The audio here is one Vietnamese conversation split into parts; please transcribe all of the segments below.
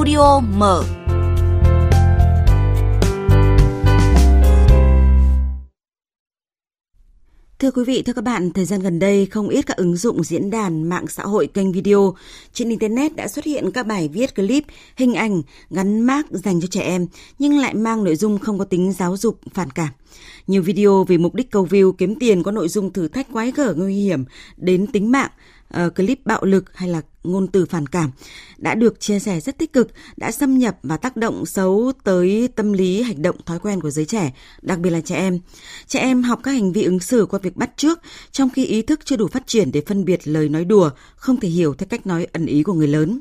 Studio mở. Thưa quý vị, thưa các bạn, thời gian gần đây không ít các ứng dụng diễn đàn mạng xã hội kênh video trên internet đã xuất hiện các bài viết clip, hình ảnh gắn mác dành cho trẻ em nhưng lại mang nội dung không có tính giáo dục phản cảm. Nhiều video vì mục đích câu view kiếm tiền có nội dung thử thách quái gở nguy hiểm đến tính mạng uh, clip bạo lực hay là ngôn từ phản cảm đã được chia sẻ rất tích cực, đã xâm nhập và tác động xấu tới tâm lý, hành động, thói quen của giới trẻ, đặc biệt là trẻ em. Trẻ em học các hành vi ứng xử qua việc bắt trước, trong khi ý thức chưa đủ phát triển để phân biệt lời nói đùa, không thể hiểu theo cách nói ẩn ý của người lớn.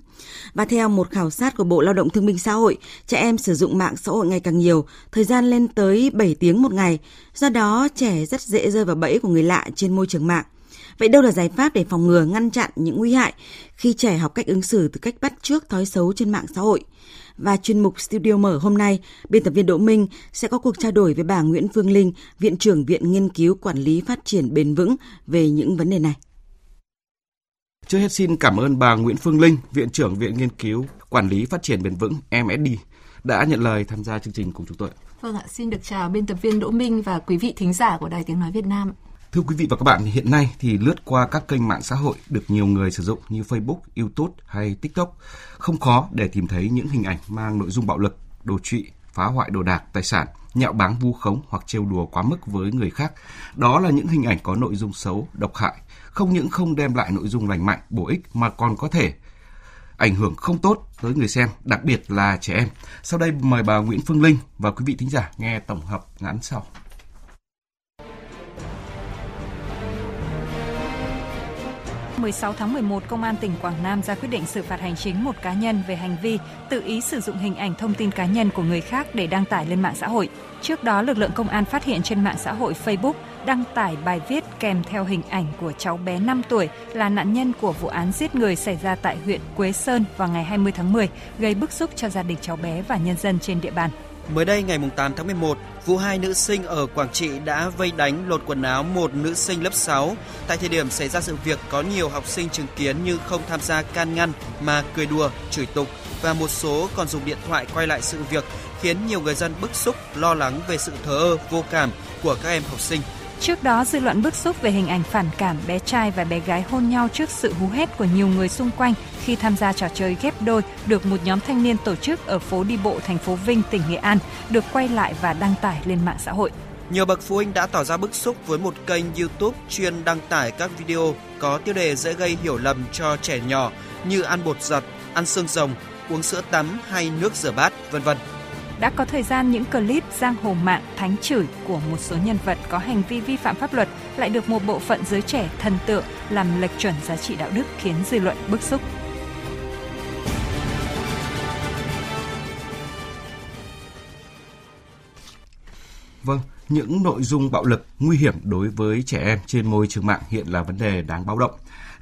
Và theo một khảo sát của Bộ Lao động Thương binh Xã hội, trẻ em sử dụng mạng xã hội ngày càng nhiều, thời gian lên tới 7 tiếng một ngày. Do đó, trẻ rất dễ rơi vào bẫy của người lạ trên môi trường mạng. Vậy đâu là giải pháp để phòng ngừa ngăn chặn những nguy hại khi trẻ học cách ứng xử từ cách bắt trước thói xấu trên mạng xã hội? Và chuyên mục Studio Mở hôm nay, biên tập viên Đỗ Minh sẽ có cuộc trao đổi với bà Nguyễn Phương Linh, Viện trưởng Viện Nghiên cứu Quản lý Phát triển Bền vững về những vấn đề này. Trước hết xin cảm ơn bà Nguyễn Phương Linh, Viện trưởng Viện Nghiên cứu Quản lý Phát triển Bền vững MSD đã nhận lời tham gia chương trình cùng chúng tôi. Vâng ạ, xin được chào biên tập viên Đỗ Minh và quý vị thính giả của Đài Tiếng Nói Việt Nam. Thưa quý vị và các bạn, hiện nay thì lướt qua các kênh mạng xã hội được nhiều người sử dụng như Facebook, YouTube hay TikTok, không khó để tìm thấy những hình ảnh mang nội dung bạo lực, đồ trụy, phá hoại đồ đạc, tài sản, nhạo báng vu khống hoặc trêu đùa quá mức với người khác. Đó là những hình ảnh có nội dung xấu, độc hại, không những không đem lại nội dung lành mạnh, bổ ích mà còn có thể ảnh hưởng không tốt tới người xem, đặc biệt là trẻ em. Sau đây mời bà Nguyễn Phương Linh và quý vị thính giả nghe tổng hợp ngắn sau. 16 tháng 11, Công an tỉnh Quảng Nam ra quyết định xử phạt hành chính một cá nhân về hành vi tự ý sử dụng hình ảnh thông tin cá nhân của người khác để đăng tải lên mạng xã hội. Trước đó, lực lượng công an phát hiện trên mạng xã hội Facebook đăng tải bài viết kèm theo hình ảnh của cháu bé 5 tuổi là nạn nhân của vụ án giết người xảy ra tại huyện Quế Sơn vào ngày 20 tháng 10, gây bức xúc cho gia đình cháu bé và nhân dân trên địa bàn. Mới đây ngày 8 tháng 11, vụ hai nữ sinh ở Quảng Trị đã vây đánh lột quần áo một nữ sinh lớp 6. Tại thời điểm xảy ra sự việc có nhiều học sinh chứng kiến nhưng không tham gia can ngăn mà cười đùa, chửi tục và một số còn dùng điện thoại quay lại sự việc khiến nhiều người dân bức xúc, lo lắng về sự thờ ơ, vô cảm của các em học sinh. Trước đó, dư luận bức xúc về hình ảnh phản cảm bé trai và bé gái hôn nhau trước sự hú hét của nhiều người xung quanh khi tham gia trò chơi ghép đôi được một nhóm thanh niên tổ chức ở phố đi bộ thành phố Vinh, tỉnh Nghệ An, được quay lại và đăng tải lên mạng xã hội. Nhiều bậc phụ huynh đã tỏ ra bức xúc với một kênh YouTube chuyên đăng tải các video có tiêu đề dễ gây hiểu lầm cho trẻ nhỏ như ăn bột giật, ăn xương rồng, uống sữa tắm hay nước rửa bát, vân vân đã có thời gian những clip giang hồ mạng, thánh chửi của một số nhân vật có hành vi vi phạm pháp luật lại được một bộ phận giới trẻ thần tượng làm lệch chuẩn giá trị đạo đức khiến dư luận bức xúc. Vâng, những nội dung bạo lực nguy hiểm đối với trẻ em trên môi trường mạng hiện là vấn đề đáng báo động.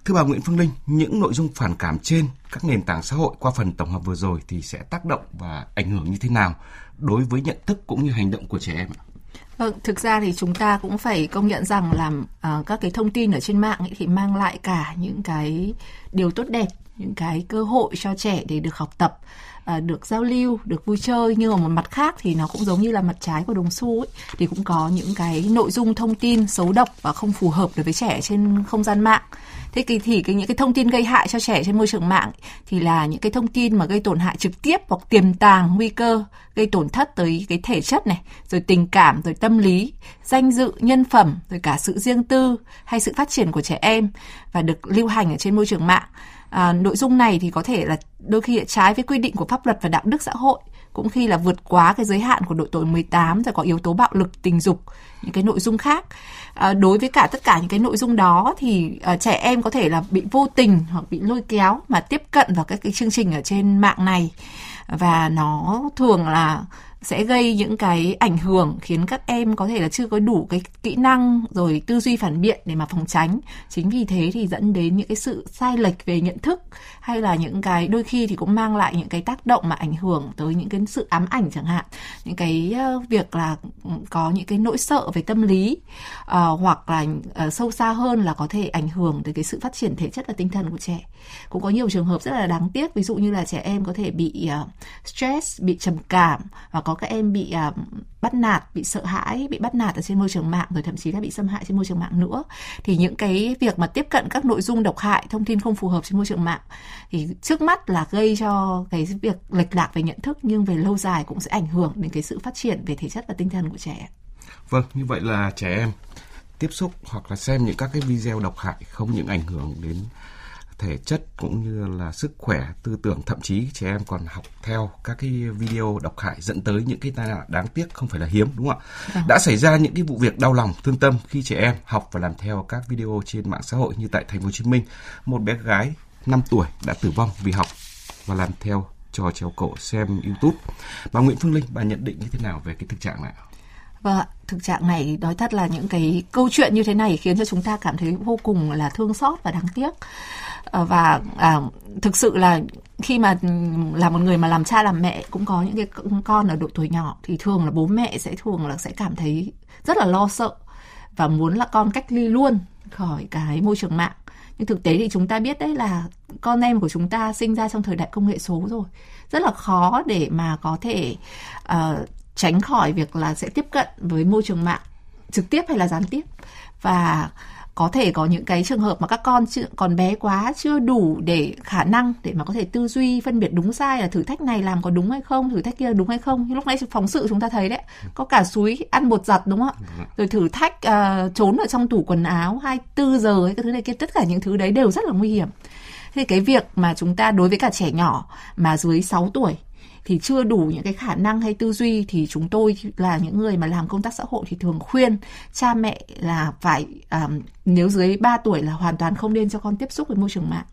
Thưa bà Nguyễn Phương Linh, những nội dung phản cảm trên các nền tảng xã hội qua phần tổng hợp vừa rồi thì sẽ tác động và ảnh hưởng như thế nào đối với nhận thức cũng như hành động của trẻ em ạ? Vâng, thực ra thì chúng ta cũng phải công nhận rằng là uh, các cái thông tin ở trên mạng ấy thì mang lại cả những cái điều tốt đẹp, những cái cơ hội cho trẻ để được học tập, uh, được giao lưu, được vui chơi. Nhưng ở một mặt khác thì nó cũng giống như là mặt trái của đồng xu ấy thì cũng có những cái nội dung thông tin xấu độc và không phù hợp đối với trẻ trên không gian mạng thế thì, thì cái những cái thông tin gây hại cho trẻ trên môi trường mạng thì là những cái thông tin mà gây tổn hại trực tiếp hoặc tiềm tàng nguy cơ gây tổn thất tới cái thể chất này rồi tình cảm rồi tâm lý danh dự nhân phẩm rồi cả sự riêng tư hay sự phát triển của trẻ em và được lưu hành ở trên môi trường mạng. À, nội dung này thì có thể là đôi khi trái với quy định của pháp luật và đạo đức xã hội cũng khi là vượt quá cái giới hạn của độ tuổi 18 rồi có yếu tố bạo lực tình dục những cái nội dung khác. À, đối với cả tất cả những cái nội dung đó thì à, trẻ em có thể là bị vô tình hoặc bị lôi kéo mà tiếp cận vào các cái chương trình ở trên mạng này. Và nó thường là sẽ gây những cái ảnh hưởng khiến các em có thể là chưa có đủ cái kỹ năng rồi tư duy phản biện để mà phòng tránh. Chính vì thế thì dẫn đến những cái sự sai lệch về nhận thức hay là những cái đôi khi thì cũng mang lại những cái tác động mà ảnh hưởng tới những cái sự ám ảnh chẳng hạn. Những cái ờ, việc là ừ, có những cái nỗi sợ về tâm lý uh, hoặc là uh, sâu xa hơn là có thể ảnh hưởng tới cái sự phát triển thể chất và tinh thần của trẻ. Cũng có nhiều trường hợp rất là đáng tiếc ví dụ như là trẻ em có thể bị uh, stress bị trầm cảm và có các em bị uh, bắt nạt bị sợ hãi bị bắt nạt ở trên môi trường mạng rồi thậm chí là bị xâm hại trên môi trường mạng nữa. Thì những cái việc mà tiếp cận các nội dung độc hại thông tin không phù hợp trên môi trường mạng thì trước mắt là gây cho cái việc lệch lạc về nhận thức nhưng về lâu dài cũng sẽ ảnh hưởng đến cái sự phát triển về thể chất và tinh thần của trẻ. Vâng như vậy là trẻ em tiếp xúc hoặc là xem những các cái video độc hại không những ảnh hưởng đến thể chất cũng như là sức khỏe tư tưởng thậm chí trẻ em còn học theo các cái video độc hại dẫn tới những cái tai nạn đáng tiếc không phải là hiếm đúng không ạ? Vâng. đã xảy ra những cái vụ việc đau lòng thương tâm khi trẻ em học và làm theo các video trên mạng xã hội như tại thành phố Hồ Chí Minh một bé gái 5 tuổi đã tử vong vì học và làm theo trò treo cổ xem YouTube. Bà Nguyễn Phương Linh bà nhận định như thế nào về cái thực trạng này Vâng ạ, thực trạng này nói thật là những cái câu chuyện như thế này khiến cho chúng ta cảm thấy vô cùng là thương xót và đáng tiếc. Ờ, và à, thực sự là khi mà ừ, là một người mà làm cha làm mẹ cũng có những cái con ở độ tuổi nhỏ thì thường là bố mẹ sẽ thường là sẽ cảm thấy rất là lo sợ và muốn là con cách ly luôn khỏi cái môi trường mạng nhưng thực tế thì chúng ta biết đấy là con em của chúng ta sinh ra trong thời đại công nghệ số rồi rất là khó để mà có thể uh, tránh khỏi việc là sẽ tiếp cận với môi trường mạng trực tiếp hay là gián tiếp. Và có thể có những cái trường hợp mà các con chưa, còn bé quá chưa đủ để khả năng để mà có thể tư duy phân biệt đúng sai là thử thách này làm có đúng hay không thử thách kia là đúng hay không. Lúc nãy phóng sự chúng ta thấy đấy có cả suối ăn bột giặt đúng không ạ? Rồi thử thách uh, trốn ở trong tủ quần áo 24 giờ hay cái thứ này kia tất cả những thứ đấy đều rất là nguy hiểm. Thì cái việc mà chúng ta đối với cả trẻ nhỏ mà dưới 6 tuổi thì chưa đủ những cái khả năng hay tư duy thì chúng tôi là những người mà làm công tác xã hội thì thường khuyên cha mẹ là phải um, nếu dưới 3 tuổi là hoàn toàn không nên cho con tiếp xúc với môi trường mạng.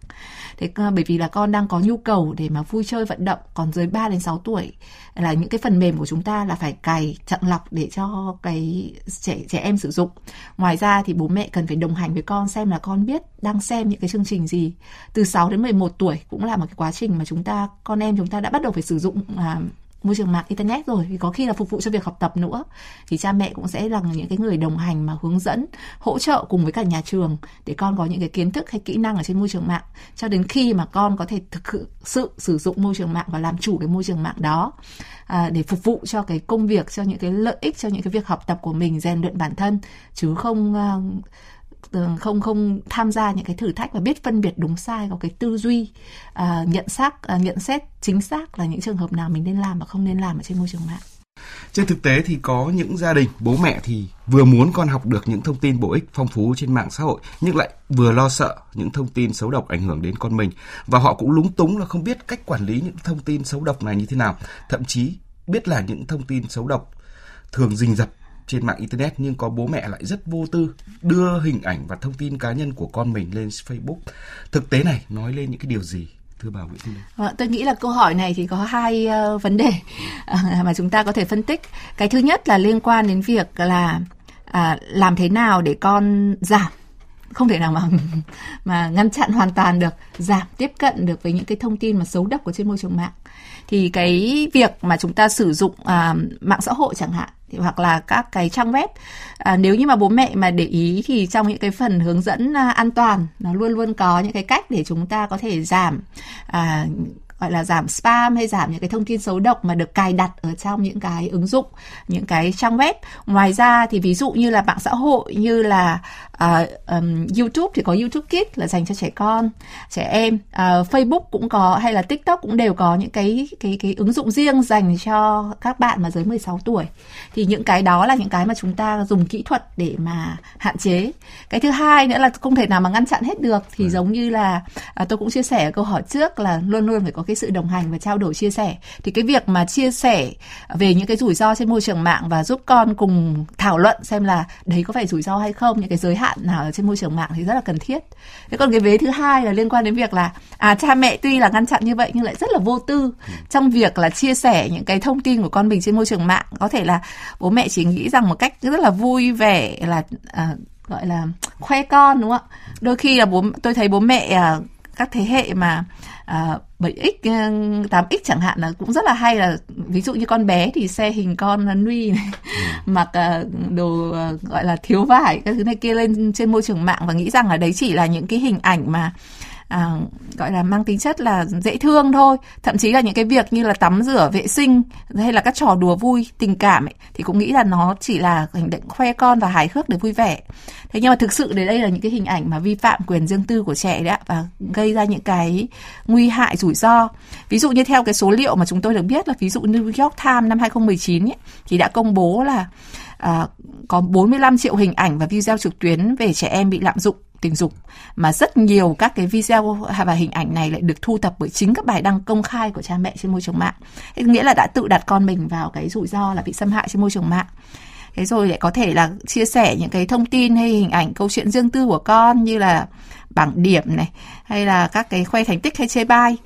Thế uh, bởi vì là con đang có nhu cầu để mà vui chơi vận động, còn dưới 3 đến 6 tuổi là những cái phần mềm của chúng ta là phải cài chặn lọc để cho cái trẻ trẻ em sử dụng. Ngoài ra thì bố mẹ cần phải đồng hành với con xem là con biết đang xem những cái chương trình gì. Từ 6 đến 11 tuổi cũng là một cái quá trình mà chúng ta con em chúng ta đã bắt đầu phải sử dụng à, môi trường mạng internet rồi thì có khi là phục vụ cho việc học tập nữa. Thì cha mẹ cũng sẽ là những cái người đồng hành mà hướng dẫn hỗ trợ cùng với cả nhà trường để con có những cái kiến thức hay kỹ năng ở trên môi trường mạng. Cho đến khi mà con có thể thực sự sử dụng môi trường mạng và làm chủ cái môi trường mạng đó à, để phục vụ cho cái công việc cho những cái lợi ích cho những cái việc học tập của mình rèn luyện bản thân. Chứ không uh, không không tham gia những cái thử thách và biết phân biệt đúng sai có cái tư duy uh, nhận xác uh, nhận xét chính xác là những trường hợp nào mình nên làm và không nên làm ở trên môi trường mạng. Trên thực tế thì có những gia đình bố mẹ thì vừa muốn con học được những thông tin bổ ích phong phú trên mạng xã hội nhưng lại vừa lo sợ những thông tin xấu độc ảnh hưởng đến con mình. Và họ cũng lúng túng là không biết cách quản lý những thông tin xấu độc này như thế nào. Thậm chí biết là những thông tin xấu độc thường rình rập trên mạng internet nhưng có bố mẹ lại rất vô tư đưa hình ảnh và thông tin cá nhân của con mình lên Facebook. Thực tế này nói lên những cái điều gì thưa bà Nguyễn Thị vâng, Tôi nghĩ là câu hỏi này thì có hai uh, vấn đề uh, mà chúng ta có thể phân tích. Cái thứ nhất là liên quan đến việc là uh, làm thế nào để con giảm không thể nào mà mà ngăn chặn hoàn toàn được giảm tiếp cận được với những cái thông tin mà xấu độc của trên môi trường mạng thì cái việc mà chúng ta sử dụng à, mạng xã hội chẳng hạn thì hoặc là các cái trang web. À, nếu như mà bố mẹ mà để ý thì trong những cái phần hướng dẫn à, an toàn nó luôn luôn có những cái cách để chúng ta có thể giảm à, gọi là giảm spam hay giảm những cái thông tin xấu độc mà được cài đặt ở trong những cái ứng dụng những cái trang web. Ngoài ra thì ví dụ như là mạng xã hội như là uh, um, YouTube thì có YouTube Kids là dành cho trẻ con trẻ em. Uh, Facebook cũng có hay là TikTok cũng đều có những cái cái cái ứng dụng riêng dành cho các bạn mà dưới 16 tuổi. Thì những cái đó là những cái mà chúng ta dùng kỹ thuật để mà hạn chế. Cái thứ hai nữa là không thể nào mà ngăn chặn hết được. Thì giống như là à, tôi cũng chia sẻ câu hỏi trước là luôn luôn phải có cái sự đồng hành và trao đổi chia sẻ. Thì cái việc mà chia sẻ về những cái rủi ro trên môi trường mạng và giúp con cùng thảo luận xem là đấy có phải rủi ro hay không những cái giới hạn nào ở trên môi trường mạng thì rất là cần thiết. Thế còn cái vế thứ hai là liên quan đến việc là à cha mẹ tuy là ngăn chặn như vậy nhưng lại rất là vô tư trong việc là chia sẻ những cái thông tin của con mình trên môi trường mạng. Có thể là bố mẹ chỉ nghĩ rằng một cách rất là vui vẻ là à, gọi là khoe con đúng không ạ? Đôi khi là bố tôi thấy bố mẹ à, các thế hệ mà à, 7x 8x chẳng hạn là cũng rất là hay là ví dụ như con bé thì xe hình con nuôi này ừ. mặc uh, đồ uh, gọi là thiếu vải các thứ này kia lên trên môi trường mạng và nghĩ rằng là đấy chỉ là những cái hình ảnh mà à, gọi là mang tính chất là dễ thương thôi. Thậm chí là những cái việc như là tắm rửa vệ sinh hay là các trò đùa vui tình cảm ấy, thì cũng nghĩ là nó chỉ là hành động khoe con và hài hước để vui vẻ. Thế nhưng mà thực sự đấy đây là những cái hình ảnh mà vi phạm quyền riêng tư của trẻ đấy ạ và gây ra những cái nguy hại rủi ro. Ví dụ như theo cái số liệu mà chúng tôi được biết là ví dụ New York Times năm 2019 ấy, thì đã công bố là à, có 45 triệu hình ảnh và video trực tuyến về trẻ em bị lạm dụng tình dục, mà rất nhiều các cái video và hình ảnh này lại được thu thập bởi chính các bài đăng công khai của cha mẹ trên môi trường mạng. Thế nghĩa là đã tự đặt con mình vào cái rủi ro là bị xâm hại trên môi trường mạng. Thế rồi lại có thể là chia sẻ những cái thông tin hay hình ảnh câu chuyện riêng tư của con như là bảng điểm này, hay là các cái khoe thành tích hay chê bai.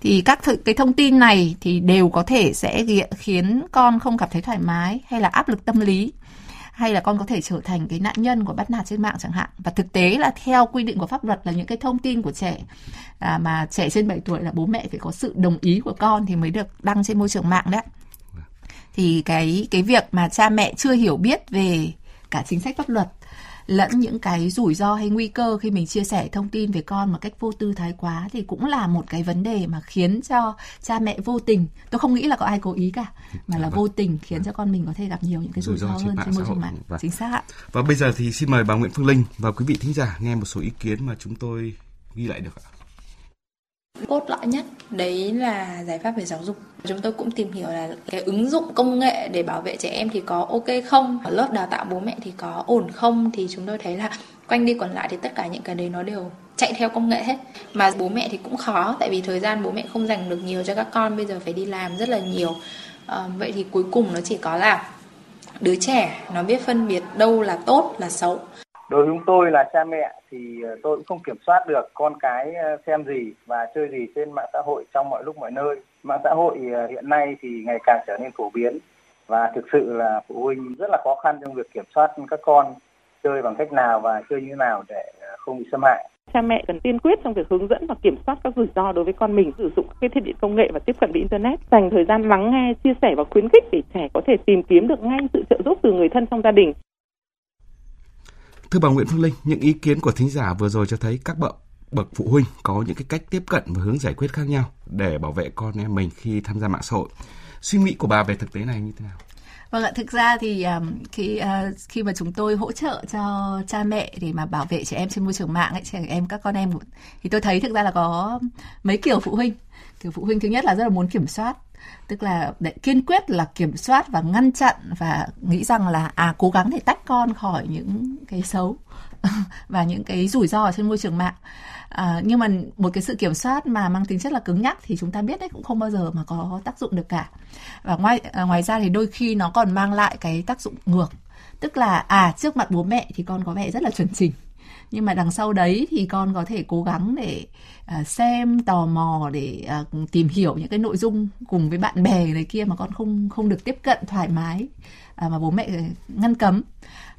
Thì các th- cái thông tin này thì đều có thể sẽ khiến con không cảm thấy thoải mái hay là áp lực tâm lý hay là con có thể trở thành cái nạn nhân của bắt nạt trên mạng chẳng hạn. Và thực tế là theo quy định của pháp luật là những cái thông tin của trẻ à, mà trẻ trên 7 tuổi là bố mẹ phải có sự đồng ý của con thì mới được đăng trên môi trường mạng đấy. Thì cái cái việc mà cha mẹ chưa hiểu biết về cả chính sách pháp luật lẫn những cái rủi ro hay nguy cơ khi mình chia sẻ thông tin về con một cách vô tư thái quá thì cũng là một cái vấn đề mà khiến cho cha mẹ vô tình tôi không nghĩ là có ai cố ý cả mà là vâng. vô tình khiến cho con mình có thể gặp nhiều những cái rủi, ro hơn trên môi trường mạng. Và, chính xác ạ. Và bây giờ thì xin mời bà Nguyễn Phương Linh và quý vị thính giả nghe một số ý kiến mà chúng tôi ghi lại được ạ cốt lõi nhất đấy là giải pháp về giáo dục. Chúng tôi cũng tìm hiểu là cái ứng dụng công nghệ để bảo vệ trẻ em thì có ok không? Ở lớp đào tạo bố mẹ thì có ổn không? Thì chúng tôi thấy là quanh đi còn lại thì tất cả những cái đấy nó đều chạy theo công nghệ hết. Mà bố mẹ thì cũng khó tại vì thời gian bố mẹ không dành được nhiều cho các con bây giờ phải đi làm rất là nhiều. À, vậy thì cuối cùng nó chỉ có là đứa trẻ nó biết phân biệt đâu là tốt là xấu đối với chúng tôi là cha mẹ thì ờ, tôi cũng không kiểm soát được con cái ờ, xem gì và chơi gì trên mạng xã hội trong mọi lúc mọi nơi. Mạng xã hội ờ, hiện nay thì ngày càng trở nên phổ biến và thực sự là phụ huynh rất là khó khăn trong việc kiểm soát các con chơi bằng cách nào và chơi như thế nào để không bị xâm hại. Cha mẹ cần tiên quyết trong việc hướng dẫn và kiểm soát các rủi ro đối với con mình, sử dụng các thiết bị công nghệ và tiếp cận với internet, dành thời gian lắng nghe, chia sẻ và khuyến khích để trẻ có thể tìm kiếm được ngay sự trợ giúp từ người thân trong gia đình. Thưa bà Nguyễn Phương Linh, những ý kiến của thính giả vừa rồi cho thấy các bậc bậc phụ huynh có những cái cách tiếp cận và hướng giải quyết khác nhau để bảo vệ con em mình khi tham gia mạng xã hội. Suy nghĩ của bà về thực tế này như thế nào? Vâng ạ, thực ra thì khi ờ, khi mà chúng tôi hỗ trợ cho cha mẹ để mà bảo vệ trẻ em trên môi trường mạng ấy, trẻ em các con em thì tôi thấy thực ra là có mấy kiểu phụ huynh thì phụ huynh thứ nhất là rất là muốn kiểm soát. Tức là để kiên quyết là kiểm soát và ngăn chặn và nghĩ rằng là à cố gắng để tách con khỏi những cái xấu và những cái rủi ro ở trên môi trường mạng. À, nhưng mà một cái sự kiểm soát mà mang tính chất là cứng nhắc thì chúng ta biết đấy cũng không bao giờ mà có tác dụng được cả. Và ngoài à, ngoài ra thì đôi khi nó còn mang lại cái tác dụng ngược. Tức là à trước mặt bố mẹ thì con có vẻ rất là chuẩn chỉnh nhưng mà đằng sau đấy thì con có thể cố gắng để uh, xem tò mò để uh, tìm hiểu những cái nội dung cùng với bạn bè này kia mà con không không được tiếp cận thoải mái uh, mà bố mẹ ngăn cấm.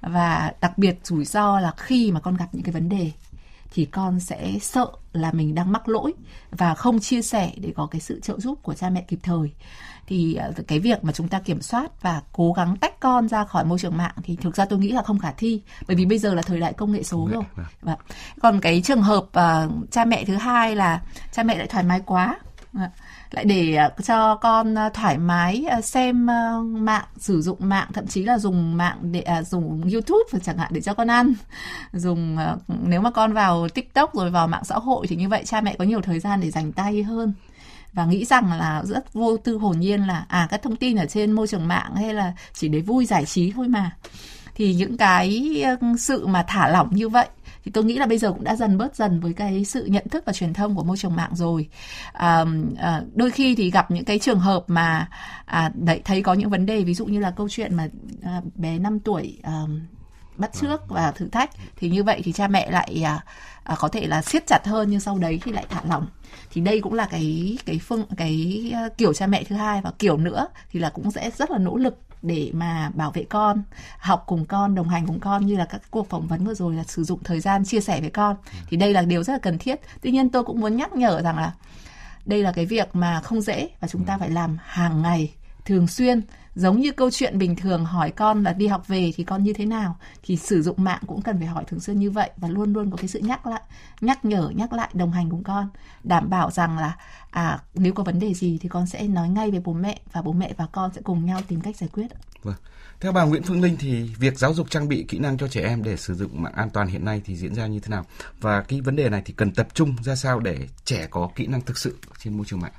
Và đặc biệt rủi ro là khi mà con gặp những cái vấn đề thì con sẽ sợ là mình đang mắc lỗi và không chia sẻ để có cái sự trợ giúp của cha mẹ kịp thời. Thì ờ, cái việc mà chúng ta kiểm soát và cố gắng tách con ra khỏi môi trường mạng thì thực ra tôi nghĩ là không khả thi bởi vì bây giờ là thời đại công nghệ số rồi. và vâng. còn cái trường hợp uh, cha mẹ thứ hai là cha mẹ lại thoải mái quá lại để à, cho con à, thoải mái à, xem mạng sử dụng mạng thậm chí là dùng mạng để à, dùng YouTube chẳng hạn để cho con ăn. Dùng nếu mà con vào TikTok rồi vào mạng xã hội thì như vậy cha mẹ có nhiều thời gian để dành tay hơn. Và nghĩ rằng là rất vô tư hồn nhiên là à các thông tin ở trên môi trường mạng hay là chỉ để vui giải trí thôi mà. Thì những cái sự mà thả lỏng như vậy thì tôi nghĩ là bây giờ cũng đã dần bớt dần với cái sự nhận thức và truyền thông của môi trường mạng rồi. À, à, đôi khi thì gặp những cái trường hợp mà à, đấy thấy có những vấn đề ví dụ như là câu chuyện mà à, bé 5 tuổi à, bắt trước và thử thách thì như vậy thì cha mẹ lại à, à, có thể là siết chặt hơn nhưng sau đấy thì lại thả lỏng. Thì đây cũng là cái cái phương cái uh, kiểu cha mẹ thứ hai. Và kiểu nữa thì là cũng sẽ rất là nỗ lực để mà bảo vệ con học cùng con đồng hành cùng con như là các cuộc phỏng vấn vừa rồi là sử dụng thời gian chia sẻ với con. Thì đây là điều rất là cần thiết. Tuy nhiên tôi cũng muốn nhắc nhở rằng là đây là cái việc mà không dễ và chúng ta phải làm hàng ngày thường xuyên giống như câu chuyện bình thường hỏi con là đi học về thì con như thế nào thì sử dụng mạng cũng cần phải hỏi thường xuyên như vậy và luôn luôn có cái sự nhắc lại nhắc nhở nhắc lại đồng hành cùng con đảm bảo rằng là à nếu có vấn đề gì thì con sẽ nói ngay với bố mẹ và bố mẹ và con sẽ cùng nhau tìm cách giải quyết. Vâng. Theo bà Nguyễn Phương Linh thì việc giáo dục trang bị kỹ năng cho trẻ em để sử dụng mạng an toàn hiện nay thì diễn ra như thế nào? Và cái vấn đề này thì cần tập trung ra sao để trẻ có kỹ năng thực sự trên môi trường mạng?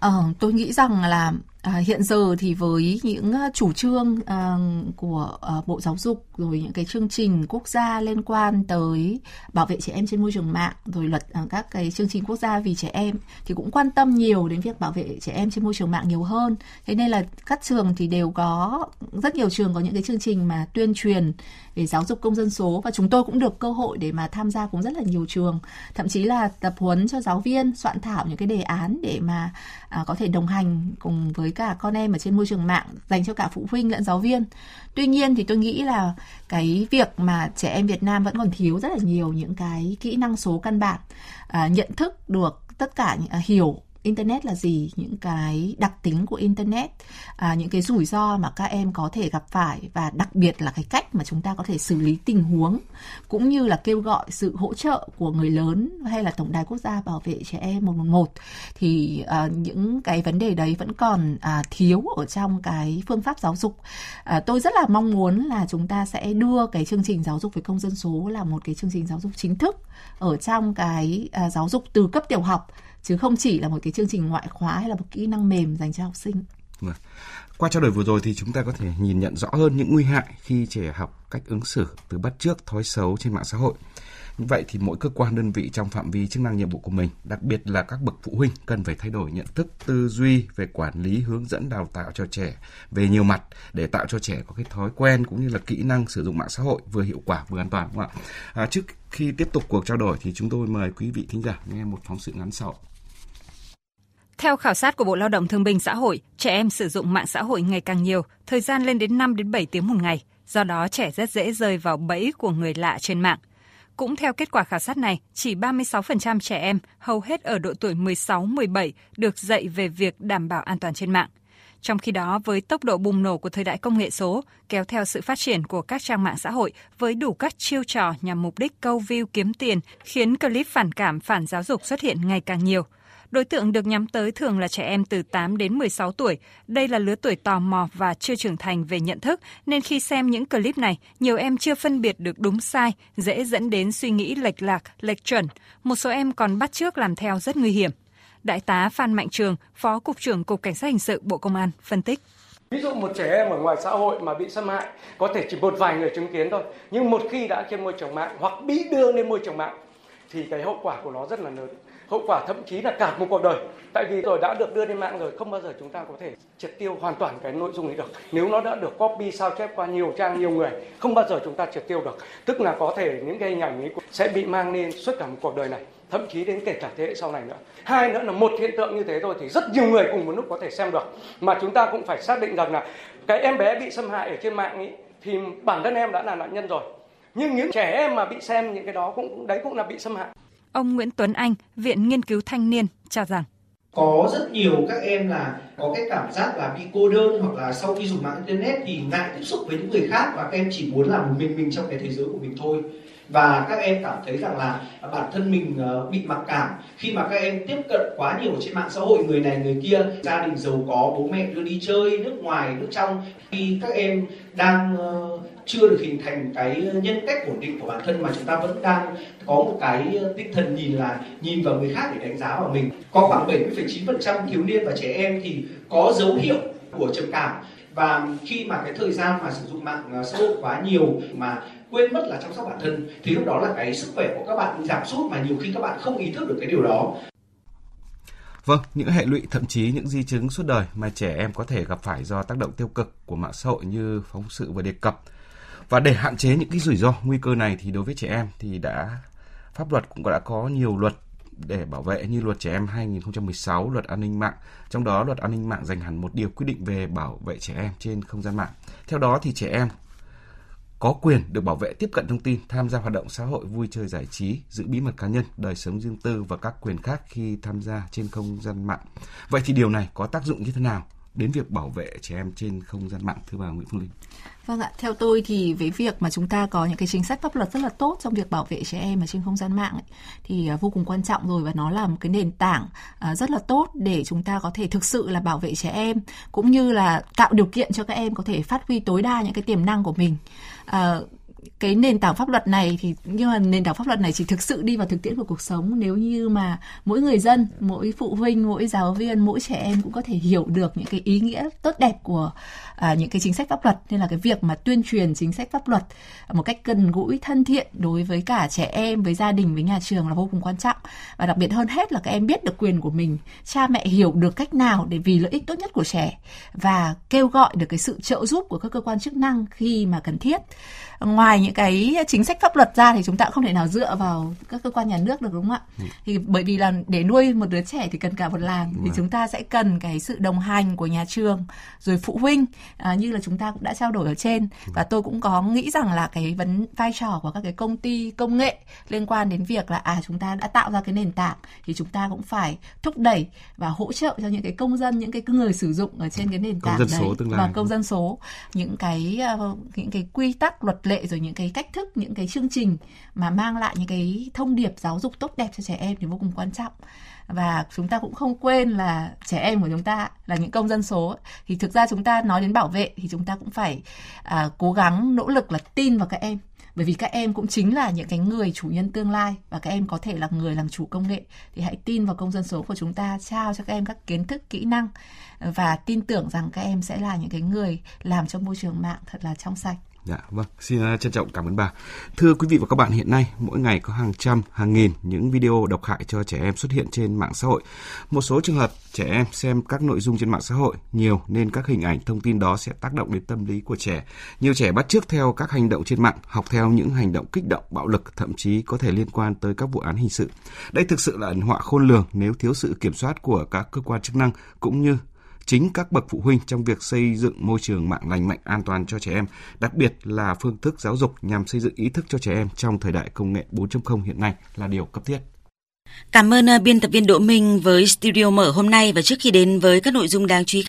Ờ, tôi nghĩ rằng là à, hiện giờ thì với những à, chủ trương à, của à, Bộ Giáo dục rồi những cái chương trình quốc gia liên quan tới bảo vệ trẻ em trên môi trường mạng rồi luật à, các cái chương trình quốc gia vì trẻ em thì cũng quan tâm nhiều đến việc bảo vệ trẻ em trên môi trường mạng nhiều hơn. Thế nên là các trường thì đều có rất nhiều trường có những cái chương trình mà tuyên truyền về giáo dục công dân số và chúng tôi cũng được cơ hội để mà tham gia cũng rất là nhiều trường thậm chí là tập huấn cho giáo viên soạn thảo những cái đề án để mà à, có thể đồng hành cùng với cả con em ở trên môi trường mạng dành cho cả phụ huynh lẫn giáo viên. Tuy nhiên thì tôi nghĩ là cái việc mà trẻ em Việt Nam vẫn còn thiếu rất là nhiều những cái kỹ năng số căn bản à, nhận thức được tất cả à, hiểu internet là gì? Những cái đặc tính của internet à, những cái rủi ro mà các em có thể gặp phải và đặc biệt là cái cách mà chúng ta có thể xử lý tình huống cũng như là kêu gọi sự hỗ trợ của người lớn hay là tổng đài quốc gia bảo vệ trẻ em 111 thì à, những cái vấn đề đấy vẫn còn à, thiếu ở trong cái phương pháp giáo dục. À, tôi rất là mong muốn là chúng ta sẽ đưa cái chương trình giáo dục về công dân số là một cái chương trình giáo dục chính thức ở trong cái à, giáo dục từ cấp tiểu học chứ không chỉ là một cái chương trình ngoại khóa hay là một kỹ năng mềm dành cho học sinh. Vâng. Qua trao đổi vừa rồi thì chúng ta có thể nhìn nhận rõ hơn những nguy hại khi trẻ học cách ứng xử từ bắt trước thói xấu trên mạng xã hội. Như vậy thì mỗi cơ quan đơn vị trong phạm vi chức năng nhiệm vụ của mình, đặc biệt là các bậc phụ huynh cần phải thay đổi nhận thức tư duy về quản lý hướng dẫn đào tạo cho trẻ về nhiều mặt để tạo cho trẻ có cái thói quen cũng như là kỹ năng sử dụng mạng xã hội vừa hiệu quả vừa an toàn đúng không ạ? À, trước khi tiếp tục cuộc trao đổi thì chúng tôi mời quý vị thính giả nghe một phóng sự ngắn sau. Theo khảo sát của Bộ Lao động Thương binh Xã hội, trẻ em sử dụng mạng xã hội ngày càng nhiều, thời gian lên đến 5 đến 7 tiếng một ngày. Do đó trẻ rất dễ rơi vào bẫy của người lạ trên mạng. Cũng theo kết quả khảo sát này, chỉ 36% trẻ em, hầu hết ở độ tuổi 16-17, được dạy về việc đảm bảo an toàn trên mạng. Trong khi đó, với tốc độ bùng nổ của thời đại công nghệ số, kéo theo sự phát triển của các trang mạng xã hội với đủ các chiêu trò nhằm mục đích câu view kiếm tiền, khiến clip phản cảm, phản giáo dục xuất hiện ngày càng nhiều – Đối tượng được nhắm tới thường là trẻ em từ 8 đến 16 tuổi. Đây là lứa tuổi tò mò và chưa trưởng thành về nhận thức, nên khi xem những clip này, nhiều em chưa phân biệt được đúng sai, dễ dẫn đến suy nghĩ lệch lạc, lệch chuẩn. Một số em còn bắt chước làm theo rất nguy hiểm. Đại tá Phan Mạnh Trường, Phó Cục trưởng Cục Cảnh sát Hình sự Bộ Công an, phân tích. Ví dụ một trẻ em ở ngoài xã hội mà bị xâm hại có thể chỉ một vài người chứng kiến thôi. Nhưng một khi đã trên môi trường mạng hoặc bị đưa lên môi trường mạng thì cái hậu quả của nó rất là lớn hậu quả thậm chí là cả một cuộc đời. Tại vì rồi đã được đưa lên mạng rồi, không bao giờ chúng ta có thể triệt tiêu hoàn toàn cái nội dung ấy được. Nếu nó đã được copy, sao chép qua nhiều trang, nhiều người, không bao giờ chúng ta triệt tiêu được. Tức là có thể những cái hình ảnh ấy sẽ bị mang lên suốt cả một cuộc đời này, thậm chí đến kể cả thế hệ sau này nữa. Hai nữa là một hiện tượng như thế thôi thì rất nhiều người cùng một lúc có thể xem được. Mà chúng ta cũng phải xác định rằng là cái em bé bị xâm hại ở trên mạng ấy, thì bản thân em đã là nạn nhân rồi. Nhưng những trẻ em mà bị xem những cái đó cũng, đấy cũng là bị xâm hại. Ông Nguyễn Tuấn Anh, Viện Nghiên cứu Thanh niên cho rằng. Có rất nhiều các em là có cái cảm giác là bị cô đơn hoặc là sau khi dùng mạng internet thì ngại tiếp xúc với những người khác và các em chỉ muốn làm một mình mình trong cái thế giới của mình thôi và các em cảm thấy rằng là bản thân mình ờ, bị mặc cảm. Khi mà các em tiếp cận quá nhiều trên mạng xã hội người này người kia gia đình giàu có bố mẹ đưa đi chơi nước ngoài nước trong khi các em đang ờ, chưa được hình thành cái nhân cách ổn định của bản thân mà chúng ta vẫn đang có một cái ờ, tinh thần nhìn là nhìn vào người khác để đánh giá vào mình. Có khoảng 70,9% thiếu niên và trẻ em thì có dấu hiệu của trầm cảm. Và khi mà cái thời gian mà sử dụng mạng xã hội quá nhiều mà quên mất là chăm sóc bản thân thì lúc đó là cái sức khỏe của các bạn giảm sút mà nhiều khi các bạn không ý thức được cái điều đó Vâng, những hệ lụy thậm chí những di chứng suốt đời mà trẻ em có thể gặp phải do tác động tiêu cực của mạng xã hội như phóng sự vừa đề cập. Và để hạn chế những cái rủi ro nguy cơ này thì đối với trẻ em thì đã pháp luật cũng đã có nhiều luật để bảo vệ như luật trẻ em 2016, luật an ninh mạng. Trong đó luật an ninh mạng dành hẳn một điều quy định về bảo vệ trẻ em trên không gian mạng. Theo đó thì trẻ em có quyền được bảo vệ tiếp cận thông tin, tham gia hoạt động xã hội, vui chơi giải trí, giữ bí mật cá nhân, đời sống riêng tư và các quyền khác khi tham gia trên không gian mạng. Vậy thì điều này có tác dụng như thế nào đến việc bảo vệ trẻ em trên không gian mạng thưa bà Nguyễn Phương Linh? Vâng ạ, theo tôi thì với việc mà chúng ta có những cái chính sách pháp luật rất là tốt trong việc bảo vệ trẻ em ở trên không gian mạng ấy, thì à, vô cùng quan trọng rồi và nó là một cái nền tảng à, rất là tốt để chúng ta có thể thực sự là bảo vệ trẻ em cũng như là tạo điều kiện cho các em có thể phát huy tối đa những cái tiềm năng của mình. À, cái nền tảng pháp luật này thì nhưng mà nền tảng pháp luật này chỉ thực sự đi vào thực tiễn của cuộc sống. Nếu như mà mỗi người dân mỗi phụ huynh mỗi giáo viên mỗi trẻ em cũng có thể hiểu được những cái ý nghĩa tốt đẹp của à, những cái chính sách pháp luật nên là cái việc mà tuyên truyền chính sách pháp luật một cách gần gũi thân thiện đối với cả trẻ em với gia đình với nhà trường là vô cùng quan trọng. Và đặc biệt hơn hết là các em biết được quyền của mình cha mẹ hiểu được cách nào để vì lợi ích tốt nhất của trẻ và kêu gọi được cái sự trợ giúp của các cơ quan chức năng khi mà cần thiết ngoài những cái chính sách pháp luật ra thì chúng ta cũng không thể nào dựa vào các cơ quan nhà nước được đúng không ạ? Ừ. Thì bởi vì là để nuôi một đứa trẻ thì cần cả một làng thì chúng ta sẽ cần cái sự đồng hành của nhà trường rồi phụ huynh à, như là chúng ta cũng đã trao đổi ở trên và tôi cũng có nghĩ rằng là cái vấn vai trò của các cái công ty công nghệ liên quan đến việc là à chúng ta đã tạo ra cái nền tảng thì chúng ta cũng phải thúc đẩy và hỗ trợ cho những cái công dân những cái người sử dụng ở trên cái nền tảng công dân đấy số tương lai. và công dân số những cái uh, những cái quy tắc luật lệ rồi những cái cách thức những cái chương trình mà mang lại những cái thông điệp giáo dục tốt đẹp cho trẻ em thì vô cùng quan trọng. Và chúng ta cũng không quên là trẻ em của chúng ta là những công dân số thì thực ra chúng ta nói đến bảo vệ thì chúng ta cũng phải à, cố gắng nỗ lực là tin vào các em. Bởi vì các em cũng chính là những cái người chủ nhân tương lai và các em có thể là người làm chủ công nghệ. Thì hãy tin vào công dân số của chúng ta trao cho các em các kiến thức kỹ năng và tin tưởng rằng các em sẽ là những cái người làm cho môi trường mạng thật là trong sạch Dạ, vâng, xin à, trân trọng cảm ơn bà. Thưa quý vị và các bạn, hiện nay mỗi ngày có hàng trăm, hàng nghìn những video độc hại cho trẻ em xuất hiện trên mạng xã hội. Một số trường hợp trẻ em xem các nội dung trên mạng xã hội nhiều nên các hình ảnh, thông tin đó sẽ tác động đến tâm lý của trẻ. Nhiều trẻ bắt chước theo các hành động trên mạng, học theo những hành động kích động, bạo lực, thậm chí có thể liên quan tới các vụ án hình sự. Đây thực sự là ẩn họa khôn lường nếu thiếu sự kiểm soát của các cơ quan chức năng cũng như chính các bậc phụ huynh trong việc xây dựng môi trường mạng lành mạnh an toàn cho trẻ em, đặc biệt là phương thức giáo dục nhằm xây dựng ý thức cho trẻ em trong thời đại công nghệ 4.0 hiện nay là điều cấp thiết. Cảm ơn ờ, biên tập viên Đỗ Minh với Studio Mở hôm nay và trước khi đến với các nội dung đáng chú ý